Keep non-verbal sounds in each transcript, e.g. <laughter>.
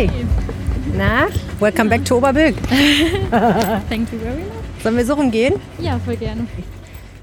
Hi. Na, welcome back to Oberbilk. <laughs> Thank you very much. Sollen wir so rumgehen? Ja, voll gerne.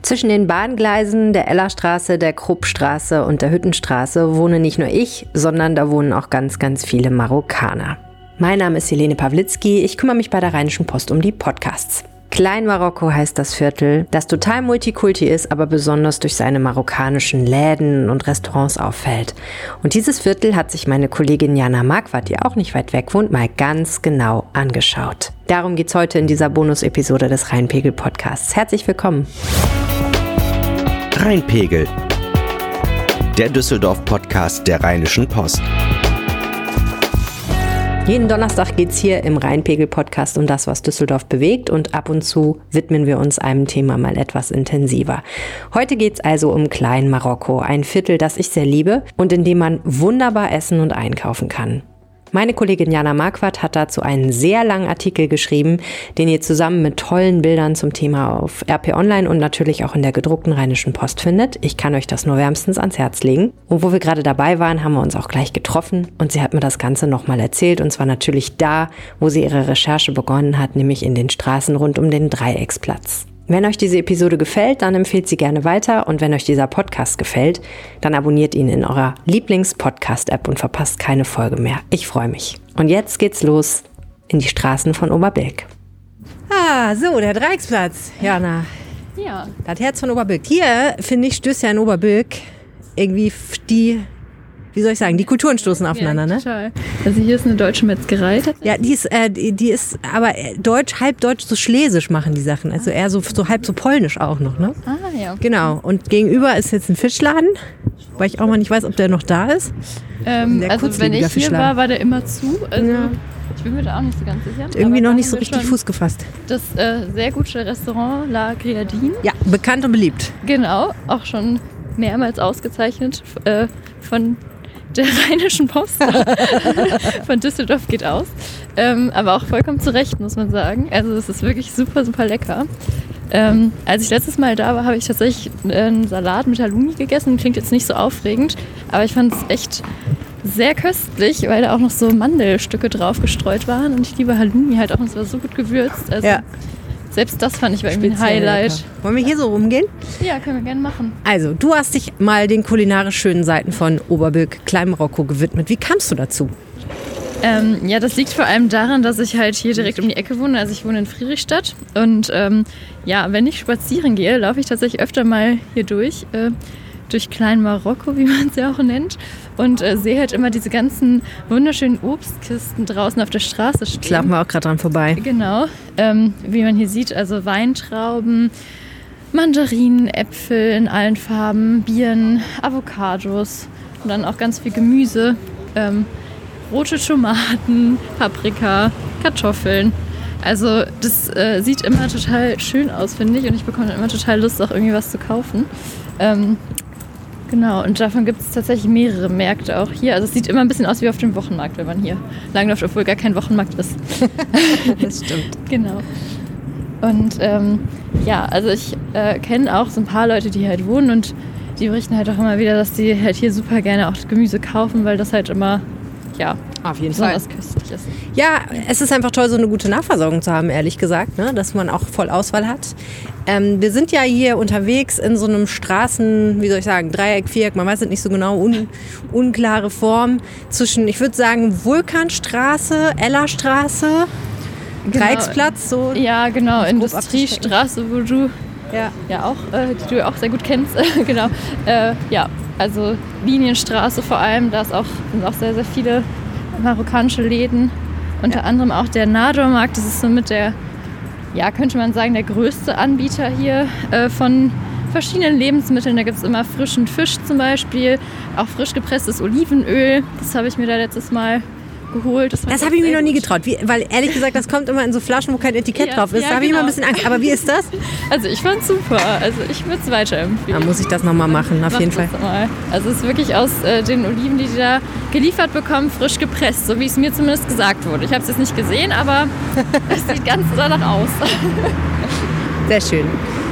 Zwischen den Bahngleisen der Ellerstraße, der Kruppstraße und der Hüttenstraße wohne nicht nur ich, sondern da wohnen auch ganz, ganz viele Marokkaner. Mein Name ist Helene Pawlitzki, ich kümmere mich bei der Rheinischen Post um die Podcasts. Klein Marokko heißt das Viertel, das total multikulti ist, aber besonders durch seine marokkanischen Läden und Restaurants auffällt. Und dieses Viertel hat sich meine Kollegin Jana Marquardt, die auch nicht weit weg wohnt, mal ganz genau angeschaut. Darum geht's heute in dieser Bonus-Episode des Rheinpegel Podcasts. Herzlich willkommen. Rheinpegel, der Düsseldorf-Podcast der Rheinischen Post. Jeden Donnerstag geht's hier im Rheinpegel-Podcast um das, was Düsseldorf bewegt und ab und zu widmen wir uns einem Thema mal etwas intensiver. Heute geht's also um Klein Marokko, ein Viertel, das ich sehr liebe und in dem man wunderbar essen und einkaufen kann. Meine Kollegin Jana Marquardt hat dazu einen sehr langen Artikel geschrieben, den ihr zusammen mit tollen Bildern zum Thema auf RP Online und natürlich auch in der gedruckten Rheinischen Post findet. Ich kann euch das nur wärmstens ans Herz legen. Und wo wir gerade dabei waren, haben wir uns auch gleich getroffen und sie hat mir das Ganze nochmal erzählt und zwar natürlich da, wo sie ihre Recherche begonnen hat, nämlich in den Straßen rund um den Dreiecksplatz. Wenn euch diese Episode gefällt, dann empfehlt sie gerne weiter und wenn euch dieser Podcast gefällt, dann abonniert ihn in eurer Lieblings-Podcast-App und verpasst keine Folge mehr. Ich freue mich. Und jetzt geht's los in die Straßen von Oberbilk. Ah, so, der Dreiecksplatz, Jana. Ja. Das Herz von Oberbilk. Hier, finde ich, stößt ja in Oberbilk irgendwie die wie soll ich sagen, die Kulturen stoßen aufeinander, ja, ne? Total. Also hier ist eine deutsche Metzgerei. Ja, die ist, äh, die, die ist aber deutsch, halb deutsch, so schlesisch machen die Sachen. Also eher so, so halb so polnisch auch noch, ne? Ah, ja. Genau. Und gegenüber ist jetzt ein Fischladen, weil ich auch mal nicht weiß, ob der noch da ist. Ähm, also wenn ich hier war, war der immer zu. Also ja. Ich bin mir da auch nicht so ganz sicher. Irgendwie noch nicht so richtig Fuß gefasst. Das äh, sehr gute Restaurant La Griadine. Ja, bekannt und beliebt. Genau, auch schon mehrmals ausgezeichnet äh, von der <laughs> Rheinischen Post <laughs> von Düsseldorf geht aus. Ähm, aber auch vollkommen zu Recht, muss man sagen. Also es ist wirklich super, super lecker. Ähm, als ich letztes Mal da war, habe ich tatsächlich einen Salat mit Halloumi gegessen. Klingt jetzt nicht so aufregend, aber ich fand es echt sehr köstlich, weil da auch noch so Mandelstücke drauf gestreut waren. Und ich liebe Halloumi halt auch, und es war so gut gewürzt. Also ja. Selbst das fand ich irgendwie ein Highlight. Lecker. Wollen wir hier so rumgehen? Ja, können wir gerne machen. Also, du hast dich mal den kulinarisch schönen Seiten von Oberbilk Kleinmarokko gewidmet. Wie kamst du dazu? Ähm, ja, das liegt vor allem daran, dass ich halt hier direkt um die Ecke wohne. Also ich wohne in Friedrichstadt. Und ähm, ja, wenn ich spazieren gehe, laufe ich tatsächlich öfter mal hier durch. Äh, durch Klein Marokko, wie man es ja auch nennt. Und äh, sehe halt immer diese ganzen wunderschönen Obstkisten draußen auf der Straße stehen. Laufen wir auch gerade dran vorbei. Genau. Ähm, wie man hier sieht, also Weintrauben, Mandarinen, Äpfel in allen Farben, Birnen, Avocados und dann auch ganz viel Gemüse. Ähm, rote Tomaten, Paprika, Kartoffeln. Also das äh, sieht immer total schön aus, finde ich. Und ich bekomme immer total Lust, auch irgendwie was zu kaufen. Ähm, Genau, und davon gibt es tatsächlich mehrere Märkte auch hier. Also es sieht immer ein bisschen aus wie auf dem Wochenmarkt, wenn man hier langläuft, obwohl gar kein Wochenmarkt ist. <laughs> das stimmt. genau. Und ähm, ja, also ich äh, kenne auch so ein paar Leute, die halt wohnen und die berichten halt auch immer wieder, dass die halt hier super gerne auch Gemüse kaufen, weil das halt immer ja, auf jeden Fall. köstlich ist. Ja, es ist einfach toll, so eine gute Nahversorgung zu haben, ehrlich gesagt, ne? dass man auch voll Auswahl hat. Ähm, wir sind ja hier unterwegs in so einem Straßen, wie soll ich sagen, Dreieck, Viereck, man weiß es nicht so genau, un, unklare Form zwischen, ich würde sagen, Vulkanstraße, Ellerstraße, genau. Dreiecksplatz, so. Ja, genau, Industriestraße, wo du ja, ja auch, äh, die du auch sehr gut kennst, <laughs> genau. Äh, ja, also Linienstraße vor allem, da ist auch, sind auch sehr, sehr viele marokkanische Läden. Unter ja. anderem auch der Nador-Markt, das ist somit der, ja, könnte man sagen, der größte Anbieter hier äh, von verschiedenen Lebensmitteln. Da gibt es immer frischen Fisch zum Beispiel, auch frisch gepresstes Olivenöl. Das habe ich mir da letztes Mal geholt. Das, das habe ich mir noch nie getraut, wie, weil ehrlich gesagt, das kommt immer in so Flaschen, wo kein Etikett ja, drauf ist. Ja, da habe genau. ich immer ein bisschen Angst. Aber wie ist das? <laughs> Also ich fand es super. Also ich würde es weiterempfehlen. Da muss ich das nochmal machen, auf Mach jeden Fall. Mal. Also es ist wirklich aus äh, den Oliven, die die da geliefert bekommen, frisch gepresst, so wie es mir zumindest gesagt wurde. Ich habe es jetzt nicht gesehen, aber <laughs> es sieht ganz danach aus. Sehr schön.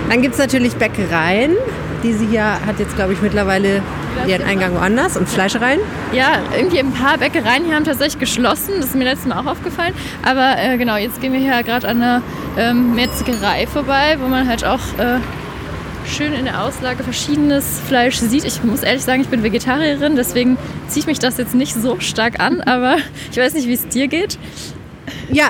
Dann gibt es natürlich Bäckereien. Diese hier hat jetzt, glaube ich, mittlerweile ihren Eingang woanders und Fleischereien? Ja, irgendwie ein paar Bäckereien hier haben tatsächlich geschlossen. Das ist mir letztes Mal auch aufgefallen. Aber äh, genau, jetzt gehen wir hier gerade an einer ähm, Metzgerei vorbei, wo man halt auch äh, schön in der Auslage verschiedenes Fleisch sieht. Ich muss ehrlich sagen, ich bin Vegetarierin, deswegen zieht mich das jetzt nicht so stark an, aber <laughs> ich weiß nicht, wie es dir geht. Ja,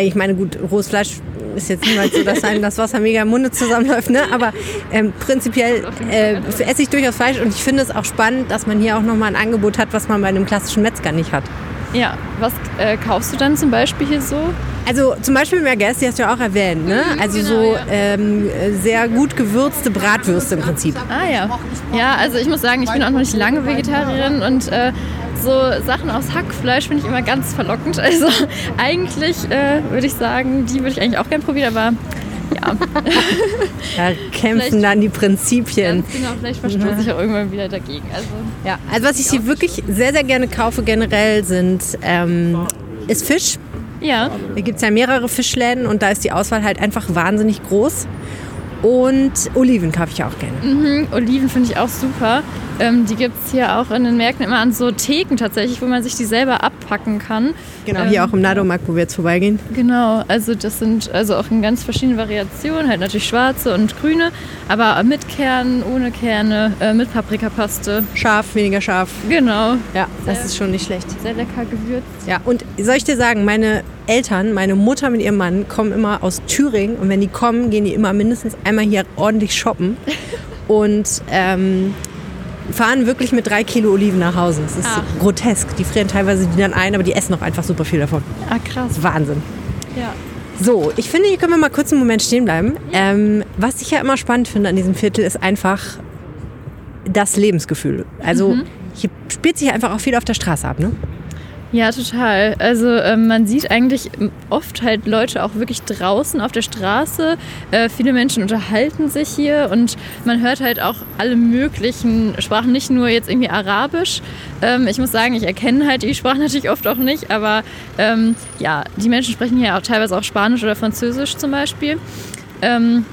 ich meine, gut, rohes Fleisch ist jetzt niemals so, dass einem das Wasser mega im Munde zusammenläuft, ne? aber ähm, prinzipiell äh, esse ich durchaus Fleisch und ich finde es auch spannend, dass man hier auch nochmal ein Angebot hat, was man bei einem klassischen Metzger nicht hat. Ja, was äh, kaufst du dann zum Beispiel hier so? Also zum Beispiel Merguez, die hast du ja auch erwähnt, ne? Mhm, also genau, so ja. ähm, sehr gut gewürzte Bratwürste im Prinzip. Ah ja. Ja, also ich muss sagen, ich bin auch noch nicht lange Vegetarierin und äh, so Sachen aus Hackfleisch finde ich immer ganz verlockend. Also eigentlich äh, würde ich sagen, die würde ich eigentlich auch gerne probieren, aber ja. <laughs> da kämpfen vielleicht, dann die Prinzipien. Genau, vielleicht verstoße ich auch irgendwann wieder dagegen. Also, ja, also was ich hier wirklich sehr, sehr gerne kaufe generell sind, ähm, ist Fisch. Ja. Hier gibt es ja mehrere Fischläden und da ist die Auswahl halt einfach wahnsinnig groß. Und Oliven kaufe ich auch gerne. Mhm, Oliven finde ich auch super. Ähm, die gibt es hier auch in den Märkten immer an so Theken tatsächlich, wo man sich die selber abpacken kann. Genau, hier ähm, auch im Nadomarkt, wo wir jetzt vorbeigehen. Genau, also das sind also auch in ganz verschiedenen Variationen, halt natürlich schwarze und grüne, aber mit Kernen, ohne Kerne, äh, mit Paprikapaste. Scharf, weniger scharf. Genau. Ja, das ist schon nicht schlecht. Sehr lecker gewürzt. Ja, und soll ich dir sagen, meine Eltern, meine Mutter mit ihrem Mann, kommen immer aus Thüringen und wenn die kommen, gehen die immer mindestens einmal hier ordentlich shoppen. <laughs> Und ähm, fahren wirklich mit drei Kilo Oliven nach Hause. Das ist Ach. grotesk. Die frieren teilweise die dann ein, aber die essen auch einfach super viel davon. Ah, krass. Wahnsinn. Ja. So, ich finde, hier können wir mal kurz einen Moment stehen bleiben. Ähm, was ich ja immer spannend finde an diesem Viertel, ist einfach das Lebensgefühl. Also mhm. hier spielt sich einfach auch viel auf der Straße ab, ne? Ja, total. Also äh, man sieht eigentlich oft halt Leute auch wirklich draußen auf der Straße. Äh, viele Menschen unterhalten sich hier und man hört halt auch alle möglichen Sprachen, nicht nur jetzt irgendwie Arabisch. Ähm, ich muss sagen, ich erkenne halt die Sprachen <laughs> natürlich oft auch nicht, aber ähm, ja, die Menschen sprechen hier auch teilweise auch Spanisch oder Französisch zum Beispiel. Ähm,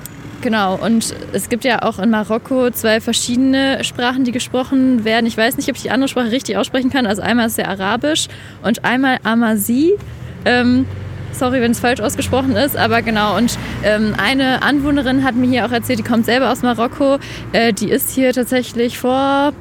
Genau, und es gibt ja auch in Marokko zwei verschiedene Sprachen, die gesprochen werden. Ich weiß nicht, ob ich die andere Sprache richtig aussprechen kann. Also einmal ist der Arabisch und einmal Amasi. Ähm, sorry, wenn es falsch ausgesprochen ist, aber genau. Und ähm, eine Anwohnerin hat mir hier auch erzählt, die kommt selber aus Marokko. Äh, die ist hier tatsächlich vor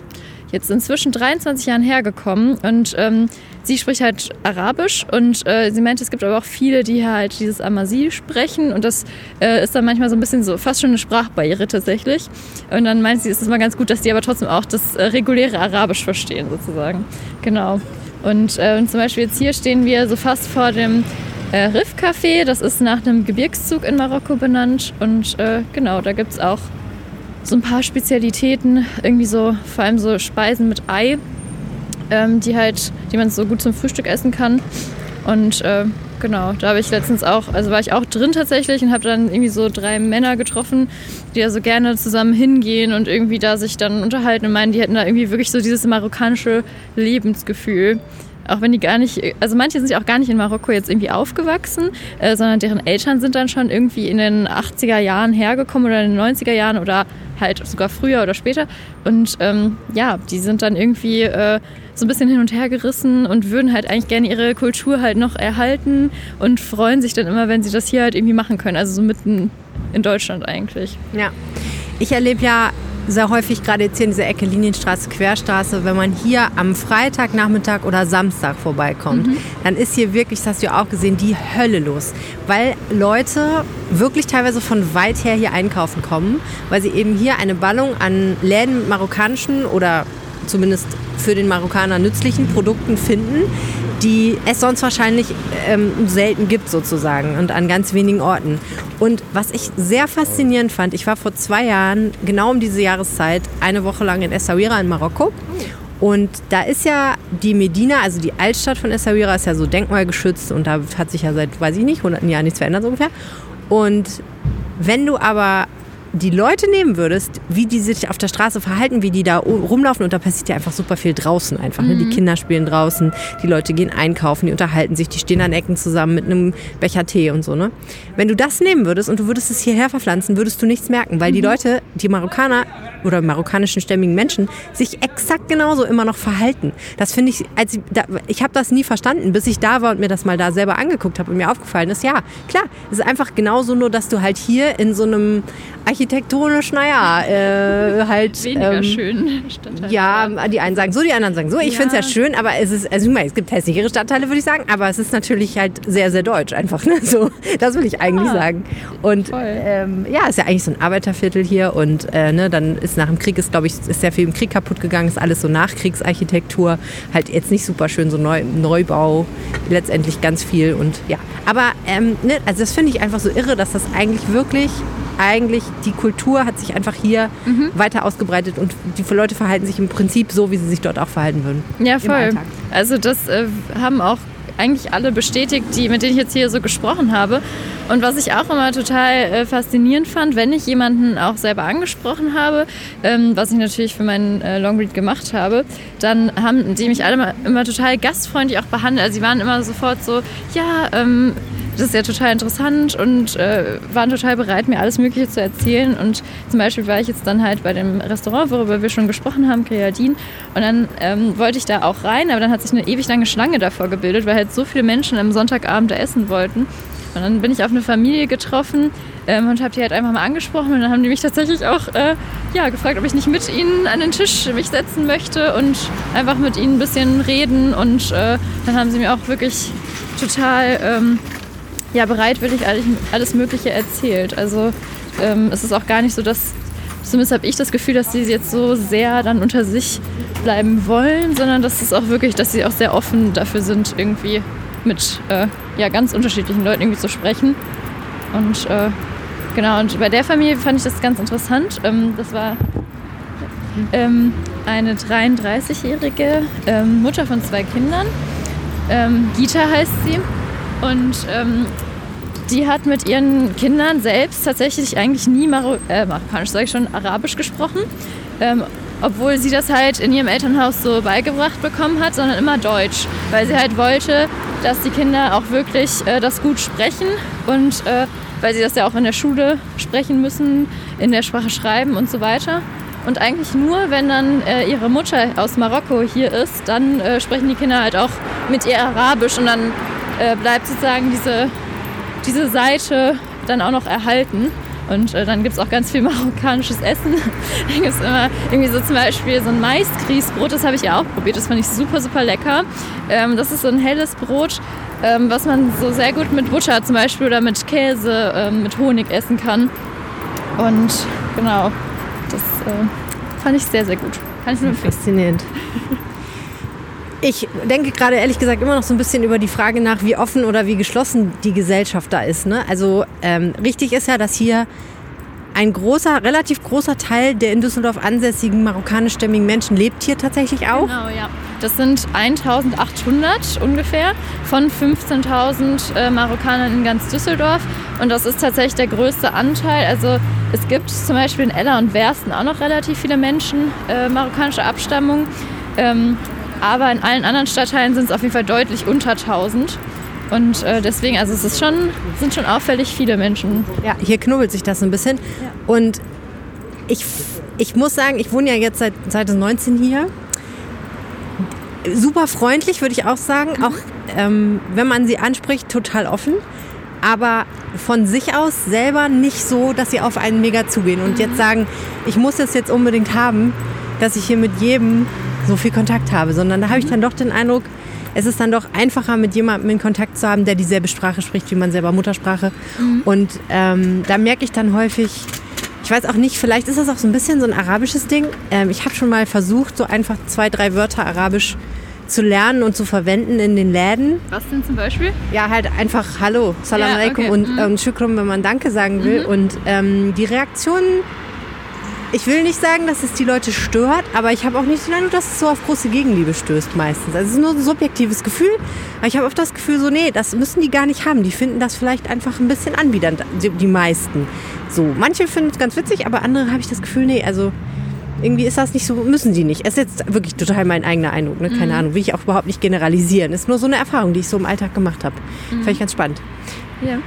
jetzt inzwischen 23 Jahren hergekommen und ähm, sie spricht halt Arabisch und äh, sie meinte, es gibt aber auch viele, die halt dieses Amasi sprechen und das äh, ist dann manchmal so ein bisschen so fast schon eine Sprachbarriere tatsächlich. Und dann meint sie, es ist mal ganz gut, dass die aber trotzdem auch das äh, reguläre Arabisch verstehen sozusagen. Genau. Und, äh, und zum Beispiel jetzt hier stehen wir so fast vor dem äh, Riff Café. Das ist nach einem Gebirgszug in Marokko benannt und äh, genau, da gibt es auch so ein paar Spezialitäten, irgendwie so vor allem so Speisen mit Ei ähm, die halt, die man so gut zum Frühstück essen kann. Und äh, genau, da habe ich letztens auch, also war ich auch drin tatsächlich und habe dann irgendwie so drei Männer getroffen, die da so gerne zusammen hingehen und irgendwie da sich dann unterhalten und meinen, die hätten da irgendwie wirklich so dieses marokkanische Lebensgefühl. Auch wenn die gar nicht, also manche sind ja auch gar nicht in Marokko jetzt irgendwie aufgewachsen, äh, sondern deren Eltern sind dann schon irgendwie in den 80er Jahren hergekommen oder in den 90er Jahren oder halt sogar früher oder später. Und ähm, ja, die sind dann irgendwie äh, so ein bisschen hin und her gerissen und würden halt eigentlich gerne ihre Kultur halt noch erhalten und freuen sich dann immer, wenn sie das hier halt irgendwie machen können. Also so mitten in Deutschland eigentlich. Ja. Ich erlebe ja sehr häufig gerade jetzt hier in dieser Ecke Linienstraße, Querstraße, wenn man hier am Freitagnachmittag oder Samstag vorbeikommt, mhm. dann ist hier wirklich, das hast du ja auch gesehen, die Hölle los. Weil Leute wirklich teilweise von weit her hier einkaufen kommen, weil sie eben hier eine Ballung an Läden mit marokkanischen oder zumindest für den Marokkaner nützlichen Produkten finden, die es sonst wahrscheinlich ähm, selten gibt sozusagen und an ganz wenigen Orten. Und was ich sehr faszinierend fand, ich war vor zwei Jahren, genau um diese Jahreszeit, eine Woche lang in Essaouira in Marokko. Und da ist ja die Medina, also die Altstadt von Essaouira, ist ja so denkmalgeschützt und da hat sich ja seit, weiß ich nicht, hunderten Jahren nichts verändert so ungefähr. Und wenn du aber die Leute nehmen würdest, wie die sich auf der Straße verhalten, wie die da rumlaufen und da passiert ja einfach super viel draußen einfach. Ne? Die mhm. Kinder spielen draußen, die Leute gehen einkaufen, die unterhalten sich, die stehen an Ecken zusammen mit einem Becher Tee und so. Ne? Wenn du das nehmen würdest und du würdest es hierher verpflanzen, würdest du nichts merken, weil mhm. die Leute, die Marokkaner, oder marokkanischen stämmigen Menschen sich exakt genauso immer noch verhalten. Das finde ich, als ich, da, ich habe das nie verstanden, bis ich da war und mir das mal da selber angeguckt habe und mir aufgefallen ist, ja, klar, es ist einfach genauso nur, dass du halt hier in so einem architektonisch, naja, äh, halt. Weniger ähm, schön Stadtteile. Ja, die einen sagen so, die anderen sagen so. Ich ja. finde es ja schön, aber es ist, also ich meine, es gibt hässlichere Stadtteile, würde ich sagen, aber es ist natürlich halt sehr, sehr deutsch einfach. Ne? So, das will ich eigentlich ja. sagen. Und ähm, ja, ist ja eigentlich so ein Arbeiterviertel hier und äh, ne, dann ist nach dem Krieg, ist glaube ich, ist sehr viel im Krieg kaputt gegangen, ist alles so Nachkriegsarchitektur, halt jetzt nicht super schön, so Neu Neubau, letztendlich ganz viel und ja. Aber ähm, ne, also das finde ich einfach so irre, dass das eigentlich wirklich eigentlich die Kultur hat sich einfach hier mhm. weiter ausgebreitet und die Leute verhalten sich im Prinzip so, wie sie sich dort auch verhalten würden. Ja, voll. Also das äh, haben auch eigentlich alle bestätigt, die, mit denen ich jetzt hier so gesprochen habe. Und was ich auch immer total äh, faszinierend fand, wenn ich jemanden auch selber angesprochen habe, ähm, was ich natürlich für meinen äh, Longread gemacht habe, dann haben die mich alle immer, immer total gastfreundlich auch behandelt. Also sie waren immer sofort so, ja, ähm, das ist ja total interessant und äh, waren total bereit, mir alles Mögliche zu erzählen. Und zum Beispiel war ich jetzt dann halt bei dem Restaurant, worüber wir schon gesprochen haben, Creadin. Und dann ähm, wollte ich da auch rein, aber dann hat sich eine ewig lange Schlange davor gebildet, weil halt so viele Menschen am Sonntagabend da essen wollten. Und dann bin ich auf eine Familie getroffen ähm, und habe die halt einfach mal angesprochen. Und dann haben die mich tatsächlich auch äh, ja, gefragt, ob ich nicht mit ihnen an den Tisch mich setzen möchte und einfach mit ihnen ein bisschen reden. Und äh, dann haben sie mir auch wirklich total ähm, ja, bereitwillig alles, Mögliche erzählt. Also ähm, es ist auch gar nicht so, dass, zumindest habe ich das Gefühl, dass sie jetzt so sehr dann unter sich bleiben wollen, sondern dass es auch wirklich, dass sie auch sehr offen dafür sind, irgendwie mit äh, ja, ganz unterschiedlichen Leuten irgendwie zu sprechen. Und äh, genau, und bei der Familie fand ich das ganz interessant. Ähm, das war ähm, eine 33-jährige ähm, Mutter von zwei Kindern. Ähm, Gita heißt sie. Und ähm, die hat mit ihren Kindern selbst tatsächlich eigentlich nie Maro äh, Marokkanisch, sage ich schon, Arabisch gesprochen. Ähm, obwohl sie das halt in ihrem Elternhaus so beigebracht bekommen hat, sondern immer Deutsch, weil sie halt wollte, dass die Kinder auch wirklich äh, das gut sprechen und äh, weil sie das ja auch in der Schule sprechen müssen, in der Sprache schreiben und so weiter. Und eigentlich nur, wenn dann äh, ihre Mutter aus Marokko hier ist, dann äh, sprechen die Kinder halt auch mit ihr Arabisch und dann äh, bleibt sozusagen diese, diese Seite dann auch noch erhalten. Und äh, dann gibt es auch ganz viel <laughs> marokkanisches Essen. <laughs> da gibt es immer irgendwie so zum Beispiel so ein Maisgrießbrot, das habe ich ja auch probiert, das fand ich super, super lecker. Ähm, das ist so ein helles Brot, ähm, was man so sehr gut mit Butter zum Beispiel oder mit Käse, ähm, mit Honig essen kann. Und genau, das äh, fand ich sehr, sehr gut. Kann ich nur Faszinierend. Ich denke gerade ehrlich gesagt immer noch so ein bisschen über die Frage nach, wie offen oder wie geschlossen die Gesellschaft da ist. Ne? Also ähm, richtig ist ja, dass hier ein großer, relativ großer Teil der in Düsseldorf ansässigen marokkanischstämmigen Menschen lebt hier tatsächlich auch. Genau, ja. Das sind 1800 ungefähr von 15.000 äh, Marokkanern in ganz Düsseldorf. Und das ist tatsächlich der größte Anteil. Also es gibt zum Beispiel in Ella und Wersten auch noch relativ viele Menschen äh, marokkanischer Abstammung. Ähm, aber in allen anderen Stadtteilen sind es auf jeden Fall deutlich unter 1000. Und äh, deswegen, also es ist schon, sind schon auffällig viele Menschen. Ja, hier knubbelt sich das ein bisschen. Ja. Und ich, ich muss sagen, ich wohne ja jetzt seit 2019 hier. Super freundlich, würde ich auch sagen. Mhm. Auch ähm, wenn man sie anspricht, total offen. Aber von sich aus selber nicht so, dass sie auf einen mega zugehen und mhm. jetzt sagen, ich muss es jetzt unbedingt haben, dass ich hier mit jedem so viel Kontakt habe, sondern da habe ich dann doch den Eindruck, es ist dann doch einfacher, mit jemandem in Kontakt zu haben, der dieselbe Sprache spricht wie man selber Muttersprache. Mhm. Und ähm, da merke ich dann häufig, ich weiß auch nicht, vielleicht ist das auch so ein bisschen so ein arabisches Ding. Ähm, ich habe schon mal versucht, so einfach zwei, drei Wörter arabisch zu lernen und zu verwenden in den Läden. Was denn zum Beispiel? Ja, halt einfach Hallo, Salam ja, alaikum okay. und, mhm. und Shukrum, wenn man Danke sagen will. Mhm. Und ähm, die Reaktionen ich will nicht sagen, dass es die Leute stört, aber ich habe auch nicht den Eindruck, dass es so auf große Gegenliebe stößt meistens. Also es ist nur ein subjektives Gefühl, aber ich habe oft das Gefühl so, nee, das müssen die gar nicht haben. Die finden das vielleicht einfach ein bisschen anbiedernd, die meisten. So, manche finden es ganz witzig, aber andere habe ich das Gefühl, nee, also irgendwie ist das nicht so, müssen die nicht. Es ist jetzt wirklich total mein eigener Eindruck, ne? keine mhm. Ahnung, will ich auch überhaupt nicht generalisieren. Es ist nur so eine Erfahrung, die ich so im Alltag gemacht habe. Mhm. Fand ich ganz spannend. Ja.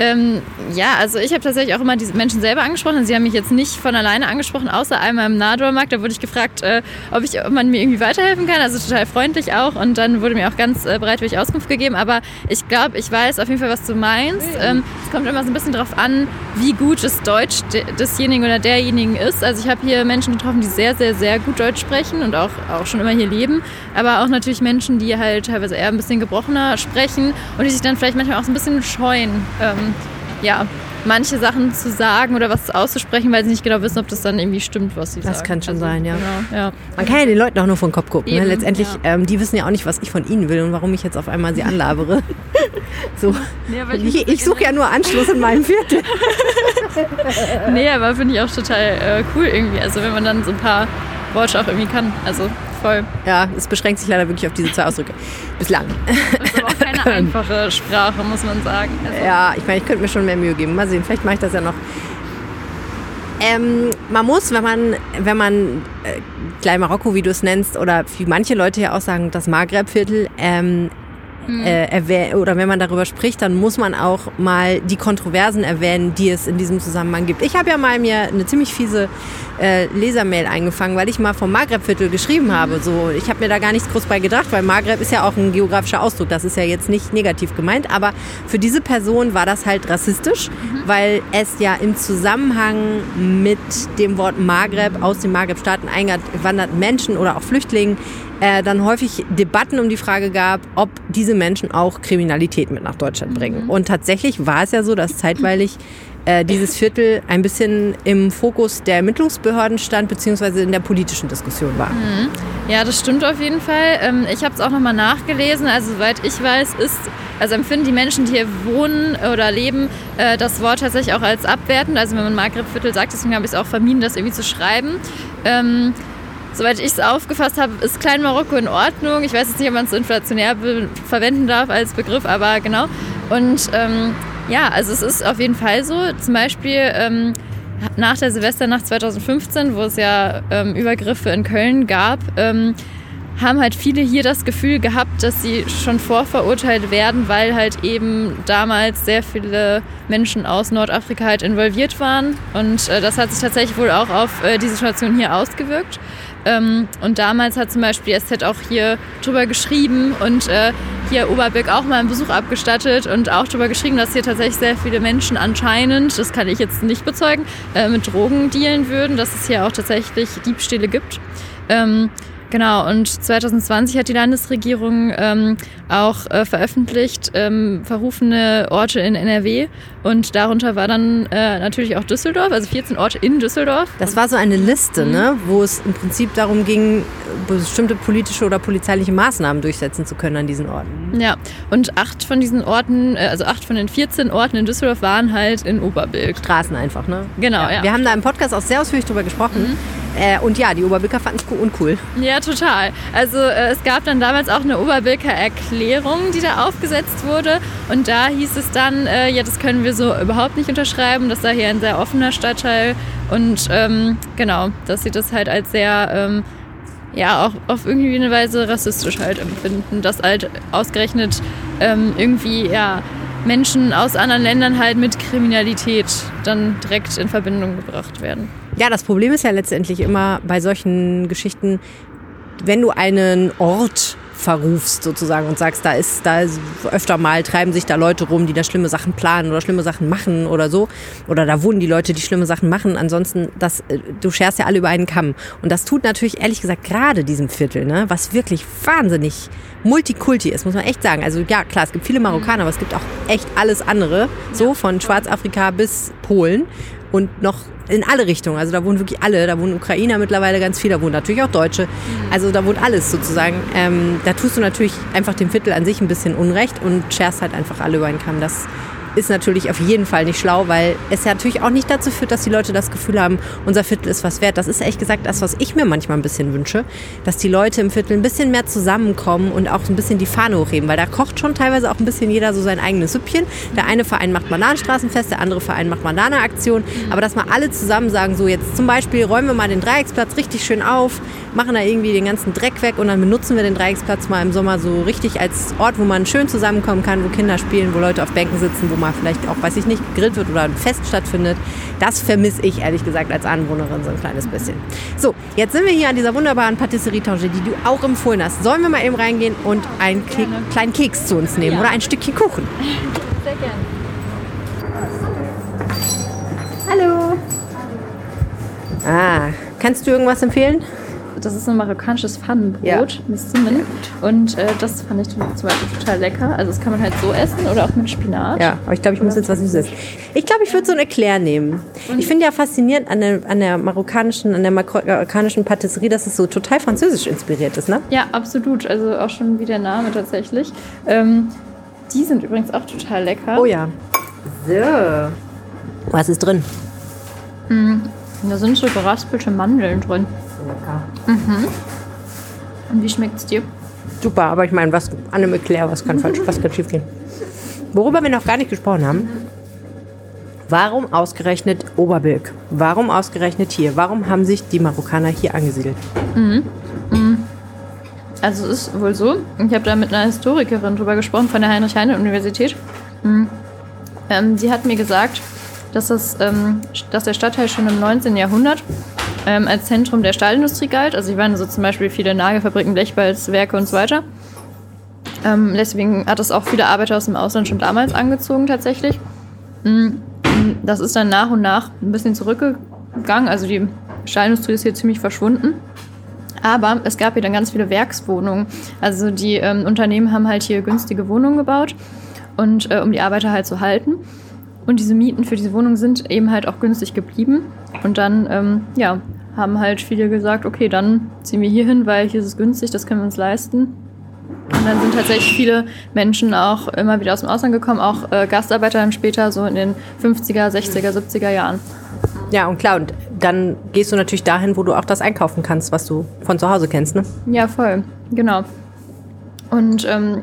Ähm, ja, also ich habe tatsächlich auch immer diese Menschen selber angesprochen. Sie haben mich jetzt nicht von alleine angesprochen, außer einmal im Nahdoormarkt. Da wurde ich gefragt, äh, ob, ich, ob man mir irgendwie weiterhelfen kann. Also total freundlich auch. Und dann wurde mir auch ganz äh, bereitwillig Auskunft gegeben. Aber ich glaube, ich weiß auf jeden Fall, was du meinst. Ähm, es kommt immer so ein bisschen darauf an, wie gut das Deutsch desjenigen oder derjenigen ist. Also ich habe hier Menschen getroffen, die sehr, sehr, sehr gut Deutsch sprechen und auch, auch schon immer hier leben. Aber auch natürlich Menschen, die halt teilweise eher ein bisschen gebrochener sprechen und die sich dann vielleicht manchmal auch so ein bisschen scheuen. Ähm, ja, manche Sachen zu sagen oder was auszusprechen, weil sie nicht genau wissen, ob das dann irgendwie stimmt, was sie das sagen. Das kann schon also, sein, ja. Genau, ja. Man kann ja den Leuten auch nur vom Kopf gucken. Ne? Letztendlich, ja. ähm, die wissen ja auch nicht, was ich von ihnen will und warum ich jetzt auf einmal sie anlabere. <laughs> so. Nee, ich, ich, ich suche ja nur Anschluss in meinem Viertel. <laughs> nee, aber finde ich auch total äh, cool irgendwie. Also wenn man dann so ein paar Worte auch irgendwie kann. Also voll. Ja, es beschränkt sich leider wirklich auf diese zwei Ausdrücke. Bislang. <laughs> Keine einfache Sprache, muss man sagen. Also ja, ich meine, ich könnte mir schon mehr Mühe geben. Mal sehen, vielleicht mache ich das ja noch. Ähm, man muss, wenn man, wenn man äh, Klein Marokko, wie du es nennst, oder wie manche Leute ja auch sagen, das Maghreb-Viertel, ähm, mhm. äh, oder wenn man darüber spricht, dann muss man auch mal die Kontroversen erwähnen, die es in diesem Zusammenhang gibt. Ich habe ja mal mir eine ziemlich fiese äh, Lesermail eingefangen, weil ich mal vom Maghreb-Viertel geschrieben habe. So, ich habe mir da gar nichts groß bei gedacht, weil Maghreb ist ja auch ein geografischer Ausdruck. Das ist ja jetzt nicht negativ gemeint, aber für diese Person war das halt rassistisch, mhm. weil es ja im Zusammenhang mit dem Wort Maghreb aus den Maghreb-Staaten eingewanderten Menschen oder auch Flüchtlingen äh, dann häufig Debatten um die Frage gab, ob diese Menschen auch Kriminalität mit nach Deutschland bringen. Mhm. Und tatsächlich war es ja so, dass zeitweilig äh, dieses Viertel ein bisschen im Fokus der Ermittlungsbehörden stand, beziehungsweise in der politischen Diskussion war. Mhm. Ja, das stimmt auf jeden Fall. Ähm, ich habe es auch nochmal nachgelesen. Also soweit ich weiß, ist, also empfinden die Menschen, die hier wohnen oder leben, äh, das Wort tatsächlich auch als abwertend. Also wenn man Maghreb-Viertel sagt, deswegen habe ich es auch vermieden, das irgendwie zu schreiben. Ähm, Soweit ich es aufgefasst habe, ist Klein Marokko in Ordnung. Ich weiß jetzt nicht, ob man es inflationär verwenden darf als Begriff, aber genau. Und ähm, ja, also es ist auf jeden Fall so. Zum Beispiel ähm, nach der Silvesternacht 2015, wo es ja ähm, Übergriffe in Köln gab, ähm, haben halt viele hier das Gefühl gehabt, dass sie schon vorverurteilt werden, weil halt eben damals sehr viele Menschen aus Nordafrika halt involviert waren. Und äh, das hat sich tatsächlich wohl auch auf äh, die Situation hier ausgewirkt. Ähm, und damals hat zum Beispiel SZ auch hier drüber geschrieben und äh, hier Oberbeck auch mal einen Besuch abgestattet und auch darüber geschrieben, dass hier tatsächlich sehr viele Menschen anscheinend, das kann ich jetzt nicht bezeugen, äh, mit Drogen dealen würden, dass es hier auch tatsächlich Diebstähle gibt. Genau, und 2020 hat die Landesregierung ähm, auch äh, veröffentlicht ähm, verrufene Orte in NRW und darunter war dann äh, natürlich auch Düsseldorf, also 14 Orte in Düsseldorf. Das war so eine Liste, mhm. ne, wo es im Prinzip darum ging, bestimmte politische oder polizeiliche Maßnahmen durchsetzen zu können an diesen Orten. Ja, und acht von diesen Orten, äh, also acht von den 14 Orten in Düsseldorf waren halt in Oberbilk. Straßen einfach, ne? Genau, ja. ja. Wir haben da im Podcast auch sehr ausführlich drüber gesprochen. Mhm. Äh, und ja, die Oberbilker fanden es uncool. Ja, total. Also äh, es gab dann damals auch eine Oberbilker Erklärung, die da aufgesetzt wurde. Und da hieß es dann, äh, ja, das können wir so überhaupt nicht unterschreiben. Das sei hier ein sehr offener Stadtteil. Und ähm, genau, dass sie das halt als sehr, ähm, ja, auch auf irgendwie eine Weise rassistisch halt empfinden. Dass halt ausgerechnet ähm, irgendwie, ja, Menschen aus anderen Ländern halt mit Kriminalität dann direkt in Verbindung gebracht werden. Ja, das Problem ist ja letztendlich immer bei solchen Geschichten, wenn du einen Ort verrufst sozusagen und sagst, da ist, da ist öfter mal treiben sich da Leute rum, die da schlimme Sachen planen oder schlimme Sachen machen oder so. Oder da wohnen die Leute, die schlimme Sachen machen. Ansonsten, das, äh, du scherst ja alle über einen Kamm. Und das tut natürlich ehrlich gesagt gerade diesem Viertel, ne, was wirklich wahnsinnig Multikulti ist, muss man echt sagen. Also ja, klar, es gibt viele Marokkaner, aber es gibt auch echt alles andere. So von Schwarzafrika bis Polen und noch in alle Richtungen. Also da wohnen wirklich alle. Da wohnen Ukrainer mittlerweile ganz viel, da wohnen natürlich auch Deutsche. Mhm. Also da wohnt alles sozusagen. Ähm, da tust du natürlich einfach dem Viertel an sich ein bisschen Unrecht und scherst halt einfach alle über einen Kamm. Das ist natürlich auf jeden Fall nicht schlau, weil es ja natürlich auch nicht dazu führt, dass die Leute das Gefühl haben, unser Viertel ist was wert. Das ist ehrlich gesagt das, was ich mir manchmal ein bisschen wünsche, dass die Leute im Viertel ein bisschen mehr zusammenkommen und auch ein bisschen die Fahne hochheben, weil da kocht schon teilweise auch ein bisschen jeder so sein eigenes Süppchen. Der eine Verein macht Bananenstraßenfest, der andere Verein macht Bananenaktion, aber dass mal alle zusammen sagen, so jetzt zum Beispiel räumen wir mal den Dreiecksplatz richtig schön auf, machen da irgendwie den ganzen Dreck weg und dann benutzen wir den Dreiecksplatz mal im Sommer so richtig als Ort, wo man schön zusammenkommen kann, wo Kinder spielen, wo Leute auf Bänken sitzen, wo mal vielleicht auch, weiß ich nicht, gegrillt wird oder ein Fest stattfindet. Das vermisse ich ehrlich gesagt als Anwohnerin so ein kleines bisschen. So, jetzt sind wir hier an dieser wunderbaren Patisserie Tange, die du auch empfohlen hast. Sollen wir mal eben reingehen und einen Ke kleinen Keks zu uns nehmen Ja. oder ein Stückchen Kuchen? <laughs> Sehr gerne. Hallo. Ah, kannst du irgendwas empfehlen? Das ist ein marokkanisches Pfannenbrot Ja. mit Zimt. Und äh, das fand ich zum Beispiel total lecker. Also das kann man halt so essen oder auch mit Spinat. Ja, aber ich glaube, ich muss jetzt was Süßes. Ich glaube, ich würde so ein Eclair nehmen. Ich finde ja faszinierend an der, an der marokkanischen, an der marokkanischen Patisserie, dass es so total französisch inspiriert ist, ne? Ja, absolut. Also auch schon wie der Name tatsächlich. Ähm, die sind übrigens auch total lecker. Oh ja. So. Was ist drin? Da sind so geraspelte Mandeln drin. Lecker. Und wie schmeckt's dir? Super, aber ich meine, was an einem Eclair, was kann falsch, was kann schief gehen? Worüber wir noch gar nicht gesprochen haben, warum ausgerechnet Oberbilk? Warum ausgerechnet hier? Warum haben sich die Marokkaner hier angesiedelt? Also es ist wohl so, ich habe da mit einer Historikerin drüber gesprochen von der Heinrich-Heine-Universität. Mhm. Ähm, die hat mir gesagt, dass, das, ähm, dass der Stadtteil schon im 19. Jahrhundert ähm, als Zentrum der Stahlindustrie galt. Also hier waren so zum Beispiel viele Nagelfabriken, Blechbalzwerke und so weiter. Ähm, deswegen hat es auch viele Arbeiter aus dem Ausland schon damals angezogen tatsächlich. Mhm. Das ist dann nach und nach ein bisschen zurückgegangen. Also die Stahlindustrie ist hier ziemlich verschwunden. Aber es gab hier dann ganz viele Werkswohnungen. Also die ähm, Unternehmen haben halt hier günstige Wohnungen gebaut und äh, um die Arbeiter halt zu halten. Und diese Mieten für diese Wohnungen sind eben halt auch günstig geblieben. Und dann, ähm, ja, haben halt viele gesagt, okay, dann ziehen wir hier hin, weil hier ist es günstig, das können wir uns leisten. Und dann sind tatsächlich viele Menschen auch immer wieder aus dem Ausland gekommen, auch äh, Gastarbeiter dann später, so in den 50er, 60er, 70er Jahren. Ja, und klar, und dann gehst du natürlich dahin, wo du auch das einkaufen kannst, was du von zu Hause kennst, ne? Ja, voll, genau. Und ähm,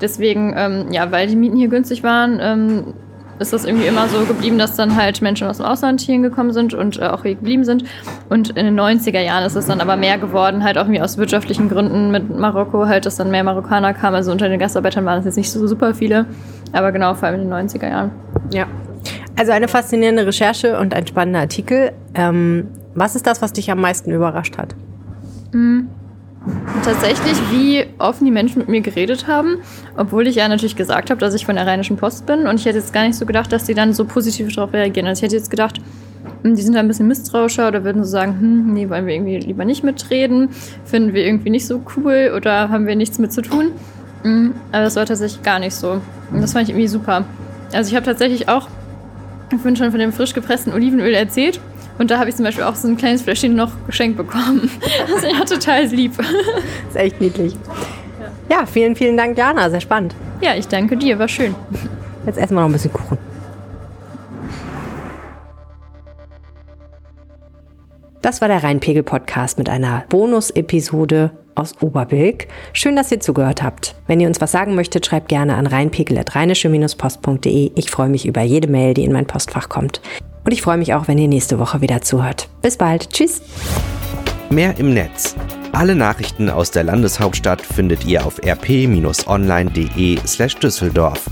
deswegen, ähm, ja, weil die Mieten hier günstig waren, ähm, ist das irgendwie immer so geblieben, dass dann halt Menschen aus dem Ausland hier gekommen sind und äh, auch hier geblieben sind. Und in den 90er Jahren ist es dann aber mehr geworden, halt auch irgendwie aus wirtschaftlichen Gründen mit Marokko halt, dass dann mehr Marokkaner kamen. Also unter den Gastarbeitern waren es jetzt nicht so super viele, aber genau, vor allem in den 90er Jahren. Ja. Also eine faszinierende Recherche und ein spannender Artikel. Ähm, was ist das, was dich am meisten überrascht hat? Tatsächlich, wie offen die Menschen mit mir geredet haben, obwohl ich ja natürlich gesagt habe, dass ich von der Rheinischen Post bin. Und ich hätte jetzt gar nicht so gedacht, dass die dann so positiv darauf reagieren. Also ich hätte jetzt gedacht, hm, die sind da ein bisschen misstrauischer oder würden so sagen, hm, nee, wollen wir irgendwie lieber nicht mitreden, finden wir irgendwie nicht so cool oder haben wir nichts mit zu tun. Hm, Aber das war tatsächlich gar nicht so. Und das fand ich irgendwie super. Also ich habe tatsächlich auch vorhin schon von dem frisch gepressten Olivenöl erzählt. Und da habe ich zum Beispiel auch so ein kleines Fläschchen noch geschenkt bekommen. <laughs> Das ist ja total lieb. <laughs> ist echt niedlich. Ja, vielen, vielen Dank, Jana. Sehr spannend. Ja, ich danke dir, war schön. Jetzt essen wir noch ein bisschen Kuchen. Das war der Rheinpegel-Podcast mit einer Bonus-Episode aus Oberbilk. Schön, dass ihr zugehört habt. Wenn ihr uns was sagen möchtet, schreibt gerne an rheinpegel.rheinische-post.de. Ich freue mich über jede Mail, die in mein Postfach kommt. Und ich freue mich auch, wenn ihr nächste Woche wieder zuhört. Bis bald. Tschüss. Mehr im Netz. Alle Nachrichten aus der Landeshauptstadt findet ihr auf rp-online.de slash Düsseldorf.